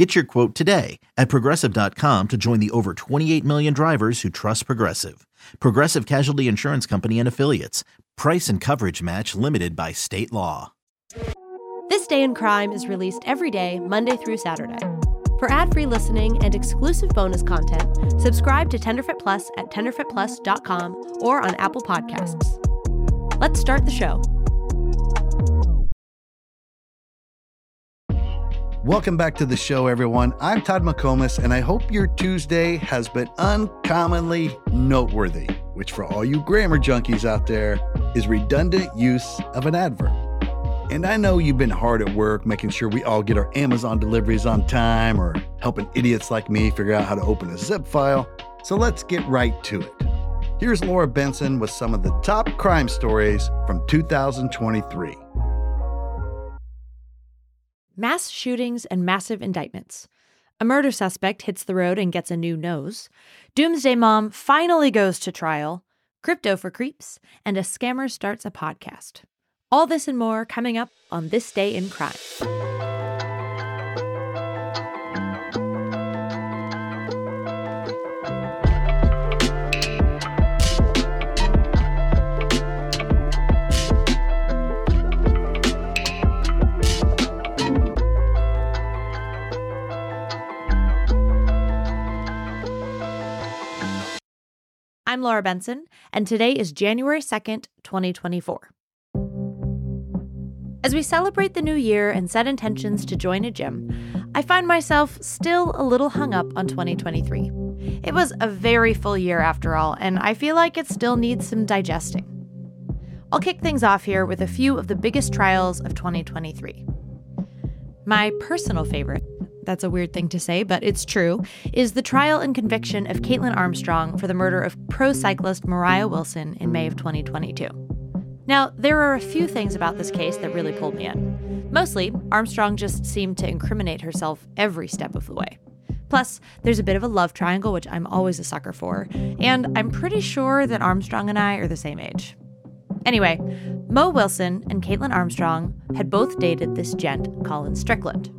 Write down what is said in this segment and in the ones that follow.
Get your quote today at progressive.com to join the over 28 million drivers who trust Progressive. Progressive Casualty Insurance Company and Affiliates. Price and coverage match limited by state law. This Day in Crime is released every day, Monday through Saturday. For ad-free listening and exclusive bonus content, subscribe to Tenderfoot Plus at tenderfootplus.com or on Apple Podcasts. Let's start the show. Welcome back to the show, everyone. I'm Todd McComas, and I hope your Tuesday has been uncommonly noteworthy, which, for all you grammar junkies out there, is redundant use of an adverb. And I know you've been hard at work making sure we all get our Amazon deliveries on time or helping idiots like me figure out how to open a zip file. So let's get right to it. Here's Laura Benson with some of the top crime stories from 2023 mass shootings, and massive indictments. A murder suspect hits the road and gets a new nose. Doomsday Mom finally goes to trial. Crypto for creeps, and a scammer starts a podcast. All this and more coming up on This Day in Crime. I'm Laura Benson, and today is January 2nd, 2024. As we celebrate the new year and set intentions to join a gym, I find myself still a little hung up on 2023. It was a very full year after all, and I feel like it still needs some digesting. I'll kick things off here with a few of the biggest trials of 2023. My personal favorite that's a weird thing to say, but it's true, is the trial and conviction of Kaitlin Armstrong for the murder of pro cyclist Moriah Wilson in May of 2022. Now, there are a few things about this case that really pulled me in. Mostly, Armstrong just seemed to incriminate herself every step of the way. Plus, there's a bit of a love triangle, which I'm always a sucker for, and I'm pretty sure that Armstrong and I are the same age. Anyway, Mo Wilson and Kaitlin Armstrong had both dated this gent, Colin Strickland.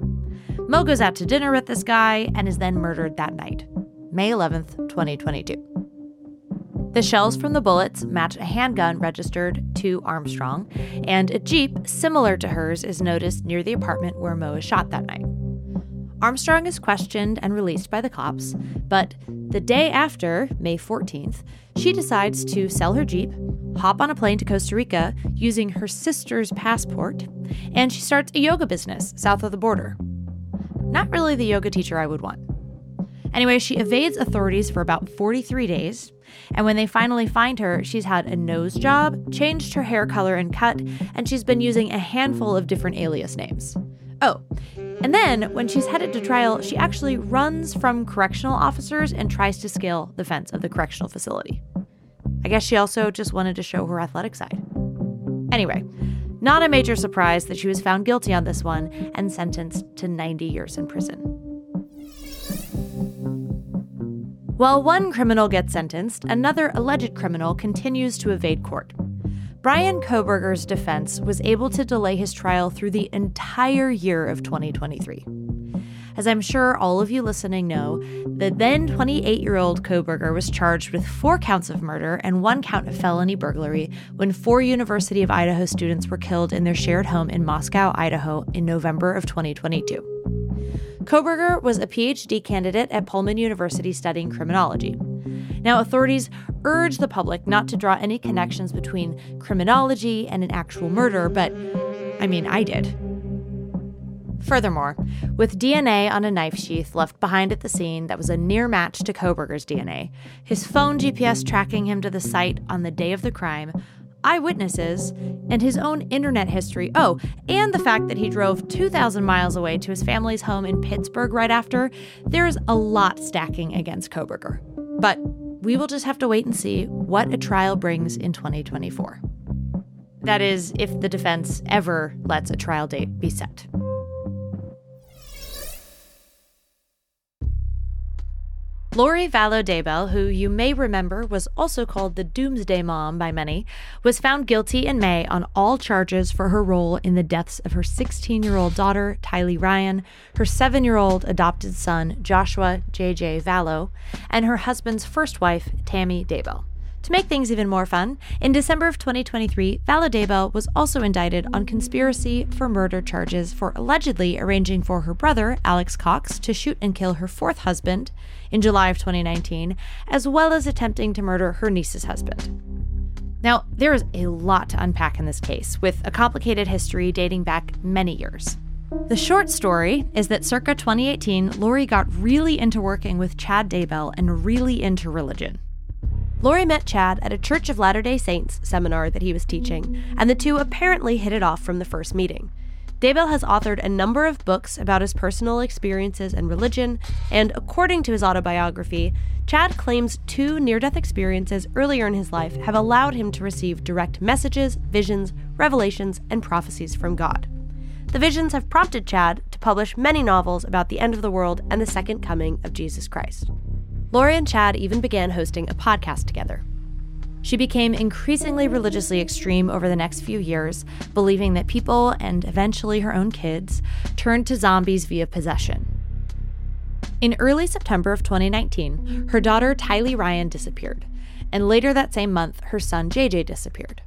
Mo goes out to dinner with this guy and is then murdered that night, May 11th, 2022. The shells from the bullets match a handgun registered to Armstrong, and a Jeep similar to hers is noticed near the apartment where Mo is shot that night. Armstrong is questioned and released by the cops, but the day after, May 14th, she decides to sell her Jeep, hop on a plane to Costa Rica using her sister's passport, and she starts a yoga business south of the border. Not really the yoga teacher I would want. Anyway, she evades authorities for about 43 days, and when they finally find her, she's had a nose job, changed her hair color and cut, and she's been using a handful of different alias names. Oh, and then when she's headed to trial, she actually runs from correctional officers and tries to scale the fence of the correctional facility. I guess she also just wanted to show her athletic side. Anyway, not a major surprise that she was found guilty on this one and sentenced to 90 years in prison. While one criminal gets sentenced, another alleged criminal continues to evade court. Bryan Kohberger's defense was able to delay his trial through the entire year of 2023. As I'm sure all of you listening know, the then 28 year old Kohberger was charged with four counts of murder and one count of felony burglary when four University of Idaho students were killed in their shared home in Moscow, Idaho in November of 2022. Kohberger was a PhD candidate at Pullman University studying criminology. Now, authorities urge the public not to draw any connections between criminology and an actual murder, but I mean, I did. Furthermore, with DNA on a knife sheath left behind at the scene that was a near match to Kohberger's DNA, his phone GPS tracking him to the site on the day of the crime, eyewitnesses, and his own internet history. Oh, and the fact that he drove 2,000 miles away to his family's home in Pittsburgh right after, there's a lot stacking against Kohberger. But we will just have to wait and see what a trial brings in 2024. That is, if the defense ever lets a trial date be set. Lori Vallow Daybell, who you may remember was also called the Doomsday Mom by many, was found guilty in May on all charges for her role in the deaths of her 16 year old daughter, Tylee Ryan, her 7 year old adopted son, Joshua J.J. Vallow, and her husband's first wife, Tammy Daybell. To make things even more fun, in December of 2023, Vallow Daybell was also indicted on conspiracy for murder charges for allegedly arranging for her brother, Alex Cox, to shoot and kill her fourth husband in July of 2019, as well as attempting to murder her niece's husband. Now, there is a lot to unpack in this case, with a complicated history dating back many years. The short story is that circa 2018, Lori got really into working with Chad Daybell and really into religion. Lori met Chad at a Church of Latter day Saints seminar that he was teaching, and the two apparently hit it off from the first meeting. Daybell has authored a number of books about his personal experiences and religion, and according to his autobiography, Chad claims two near death experiences earlier in his life have allowed him to receive direct messages, visions, revelations, and prophecies from God. The visions have prompted Chad to publish many novels about the end of the world and the second coming of Jesus Christ. Lori and Chad even began hosting a podcast together. She became increasingly religiously extreme over the next few years, believing that people, and eventually her own kids, turned to zombies via possession. In early September of 2019, her daughter Tylee Ryan disappeared, and later that same month, her son JJ disappeared.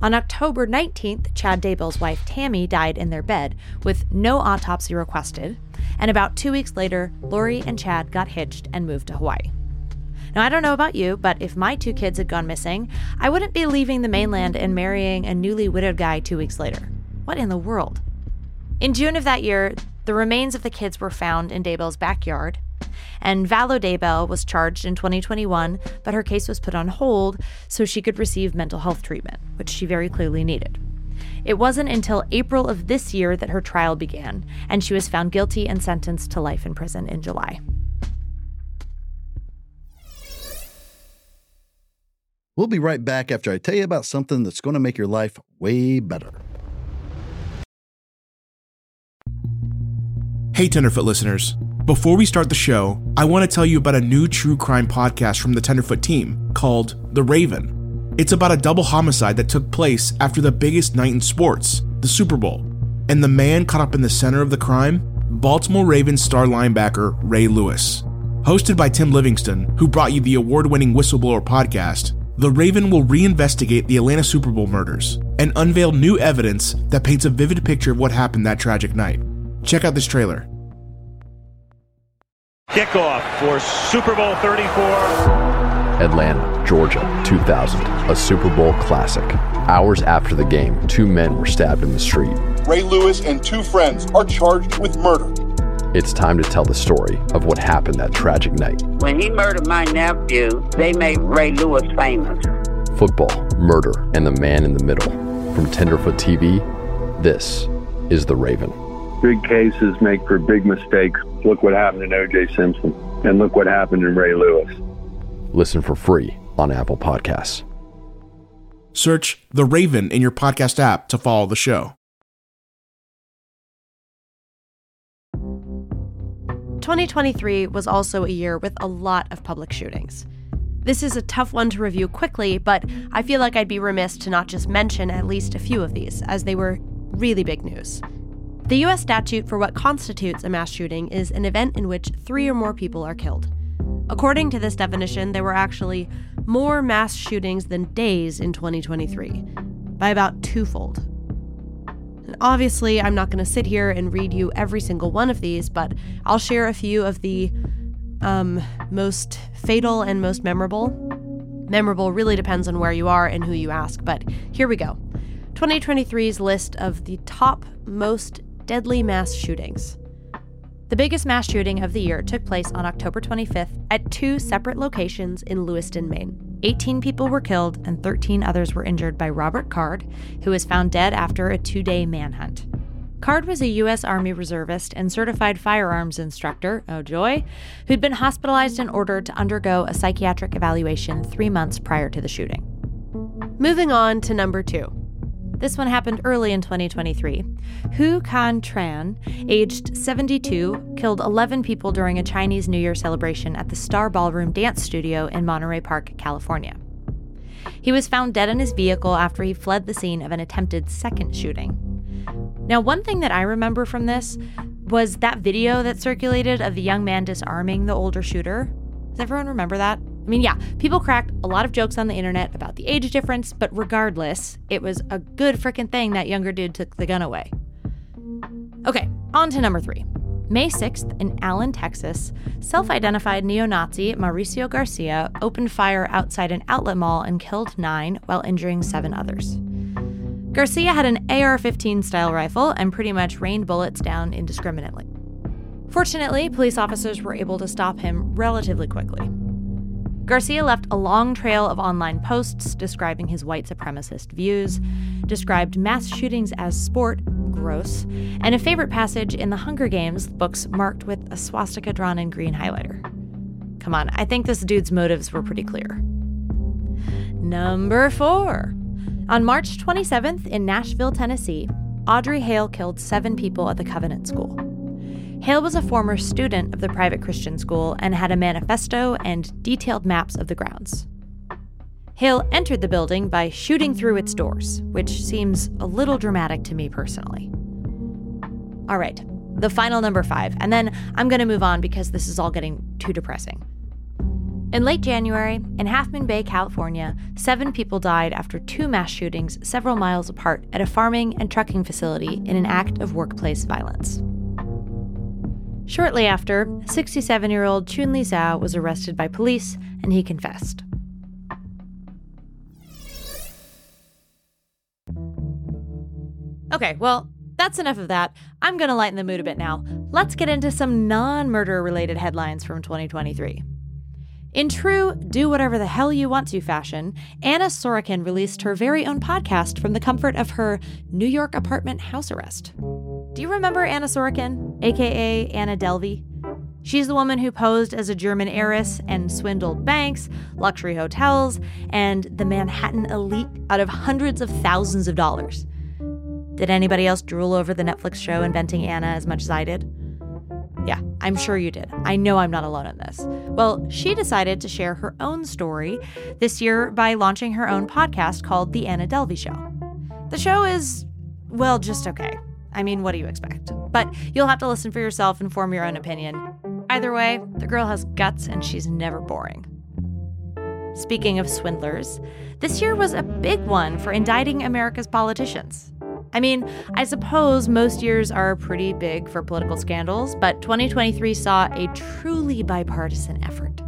On October 19th, Chad Daybell's wife Tammy died in their bed with no autopsy requested, and about two weeks later, Lori and Chad got hitched and moved to Hawaii. Now, I don't know about you, but if my two kids had gone missing, I wouldn't be leaving the mainland and marrying a newly widowed guy two weeks later. What in the world? In June of that year, the remains of the kids were found in Daybell's backyard, and Vallow Daybell was charged in 2021, but her case was put on hold so she could receive mental health treatment, which she very clearly needed. It wasn't until April of this year that her trial began, and she was found guilty and sentenced to life in prison in July. We'll be right back after I tell you about something that's going to make your life way better. Hey, Tenderfoot listeners. Before we start the show, I want to tell you about a new true crime podcast from the Tenderfoot team called The Raven. It's about a double homicide that took place after the biggest night in sports, the Super Bowl. And the man caught up in the center of the crime? Baltimore Ravens star linebacker Ray Lewis. Hosted by Tim Livingston, who brought you the award winning Whistleblower podcast, The Raven will reinvestigate the Atlanta Super Bowl murders and unveil new evidence that paints a vivid picture of what happened that tragic night. Check out this trailer. Kickoff for Super Bowl 34. Atlanta, Georgia, 2000, a Super Bowl classic. Hours after the game, two men were stabbed in the street. Ray Lewis and two friends are charged with murder. It's time to tell the story of what happened that tragic night. When he murdered my nephew, they made Ray Lewis famous. Football, murder, and the man in the middle. From Tenderfoot TV, this is The Raven. Big cases make for big mistakes. Look what happened in O.J. Simpson, and look what happened in Ray Lewis. Listen for free on Apple Podcasts. Search The Raven in your podcast app to follow the show. 2023 was also a year with a lot of public shootings. This is a tough one to review quickly, but I feel like I'd be remiss to not just mention at least a few of these, as they were really big news. The US statute for what constitutes a mass shooting is an event in which three or more people are killed. According to this definition, there were actually more mass shootings than days in 2023, by about twofold. And obviously, I'm not going to sit here and read you every single one of these, but I'll share a few of the um, most fatal and most memorable. Memorable really depends on where you are and who you ask, but here we go 2023's list of the top most deadly mass shootings. The biggest mass shooting of the year took place on October 25th at two separate locations in Lewiston, Maine. 18 people were killed and 13 others were injured by Robert Card, who was found dead after a two day manhunt. Card was a U.S. Army reservist and certified firearms instructor, oh joy, who'd been hospitalized in order to undergo a psychiatric evaluation three months prior to the shooting. Moving on to number two. This one happened early in 2023. Huu Can Tran, aged 72, killed 11 people during a Chinese New Year celebration at the Star Ballroom Dance Studio in Monterey Park, California. He was found dead in his vehicle after he fled the scene of an attempted second shooting. Now, one thing that I remember from this was that video that circulated of the young man disarming the older shooter. Does everyone remember that? I mean, yeah, people cracked a lot of jokes on the internet about the age difference, but regardless, it was a good freaking thing that younger dude took the gun away. Okay, on to number three. May 6th, in Allen, Texas, self identified neo Nazi Mauricio Garcia opened fire outside an outlet mall and killed nine while injuring seven others. Garcia had an AR 15 style rifle and pretty much rained bullets down indiscriminately. Fortunately, police officers were able to stop him relatively quickly. Garcia left a long trail of online posts describing his white supremacist views, described mass shootings as sport, gross, and a favorite passage in the Hunger Games books marked with a swastika drawn in green highlighter. Come on, I think this dude's motives were pretty clear. Number four. On March 27th in Nashville, Tennessee, Audrey Hale killed seven people at the Covenant School. Hale was a former student of the private Christian school and had a manifesto and detailed maps of the grounds. Hale entered the building by shooting through its doors, which seems a little dramatic to me personally. All right, the final number five, and then I'm going to move on because this is all getting too depressing. In late January, in Half Moon Bay, California, seven people died after two mass shootings several miles apart at a farming and trucking facility in an act of workplace violence. Shortly after, 67 year old Chun Li Zhao was arrested by police and he confessed. Okay, well, that's enough of that. I'm going to lighten the mood a bit now. Let's get into some non murder related headlines from 2023. In true do whatever the hell you want to fashion, Anna Sorokin released her very own podcast from the comfort of her New York apartment house arrest. Do you remember Anna Sorokin, aka Anna Delvey? She's the woman who posed as a German heiress and swindled banks, luxury hotels, and the Manhattan elite out of hundreds of thousands of dollars. Did anybody else drool over the Netflix show Inventing Anna as much as I did? Yeah, I'm sure you did. I know I'm not alone in this. Well, she decided to share her own story this year by launching her own podcast called The Anna Delvey Show. The show is, well, just okay. I mean, what do you expect? But you'll have to listen for yourself and form your own opinion. Either way, the girl has guts and she's never boring. Speaking of swindlers, this year was a big one for indicting America's politicians. I mean, I suppose most years are pretty big for political scandals, but 2023 saw a truly bipartisan effort.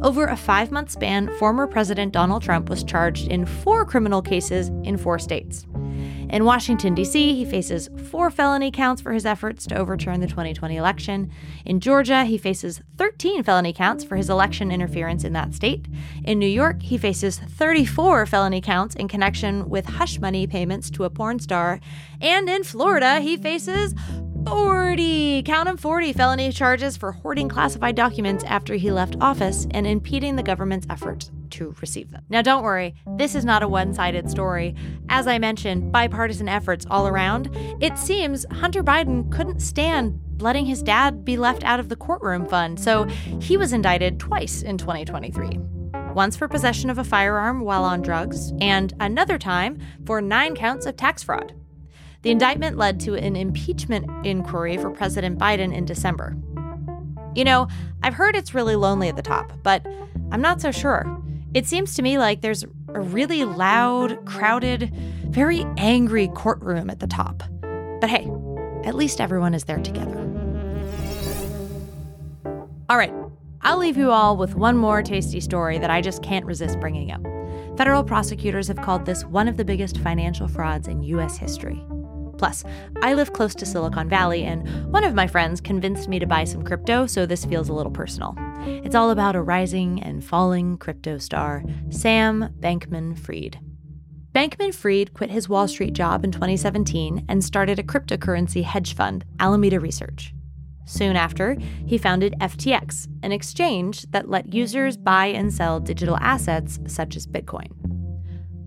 Over a five month span, former President Donald Trump was charged in four criminal cases in four states. In Washington, D.C., he faces four felony counts for his efforts to overturn the 2020 election. In Georgia, he faces 13 felony counts for his election interference in that state. In New York, he faces 34 felony counts in connection with hush money payments to a porn star. And in Florida, he faces 40, count them 40 felony charges for hoarding classified documents after he left office and impeding the government's efforts to receive them. Now, don't worry, this is not a one sided story. As I mentioned, bipartisan efforts all around. It seems Hunter Biden couldn't stand letting his dad be left out of the courtroom fund, so he was indicted twice in 2023 once for possession of a firearm while on drugs, and another time for nine counts of tax fraud. The indictment led to an impeachment inquiry for President Biden in December. You know, I've heard it's really lonely at the top, but I'm not so sure. It seems to me like there's a really loud, crowded, very angry courtroom at the top. But hey, at least everyone is there together. All right, I'll leave you all with one more tasty story that I just can't resist bringing up. Federal prosecutors have called this one of the biggest financial frauds in U.S. history. Plus, I live close to Silicon Valley, and one of my friends convinced me to buy some crypto, so this feels a little personal. It's all about a rising and falling crypto star, Sam Bankman Fried. Bankman Fried quit his Wall Street job in 2017 and started a cryptocurrency hedge fund, Alameda Research. Soon after, he founded FTX, an exchange that let users buy and sell digital assets such as Bitcoin.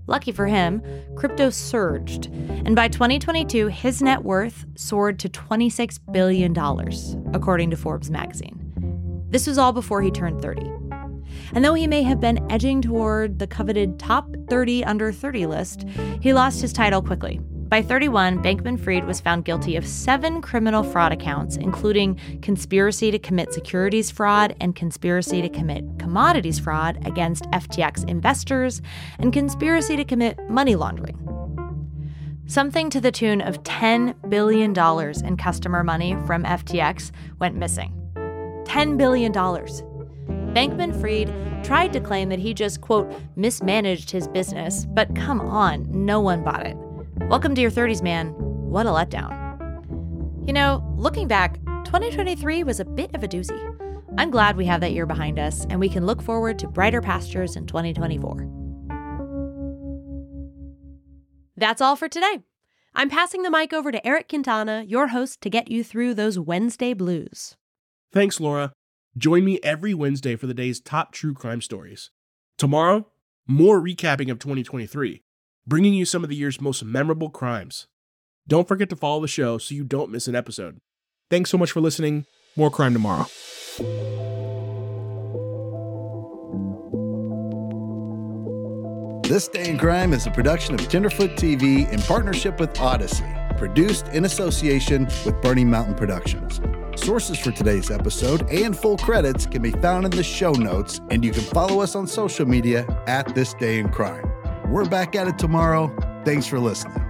Lucky for him, crypto surged, and by 2022, his net worth soared to $26 billion, according to Forbes magazine. This was all before he turned 30. And though he may have been edging toward the coveted top 30 under 30 list, he lost his title quickly. By 31, Bankman Fried was found guilty of seven criminal fraud accounts, including conspiracy to commit securities fraud and conspiracy to commit commodities fraud against FTX investors and conspiracy to commit money laundering. Something to the tune of $10 billion in customer money from FTX went missing. $10 billion. Bankman Fried tried to claim that he just, quote, mismanaged his business, but come on, no one bought it. Welcome to your 30s, man. What a letdown. You know, looking back, 2023 was a bit of a doozy. I'm glad we have that year behind us and we can look forward to brighter pastures in 2024. That's all for today. I'm passing the mic over to Eric Quintana, your host, to get you through those Wednesday blues. Thanks, Laura. Join me every Wednesday for the day's top true crime stories. Tomorrow, more recapping of 2023 bringing you some of the year's most memorable crimes. Don't forget to follow the show so you don't miss an episode. Thanks so much for listening. More crime tomorrow. This Day in Crime is a production of Tenderfoot TV in partnership with Audacy, produced in association with Burning Mountain Productions. Sources for today's episode and full credits can be found in the show notes, and you can follow us on social media at This Day in Crime. We're back at it tomorrow. Thanks for listening.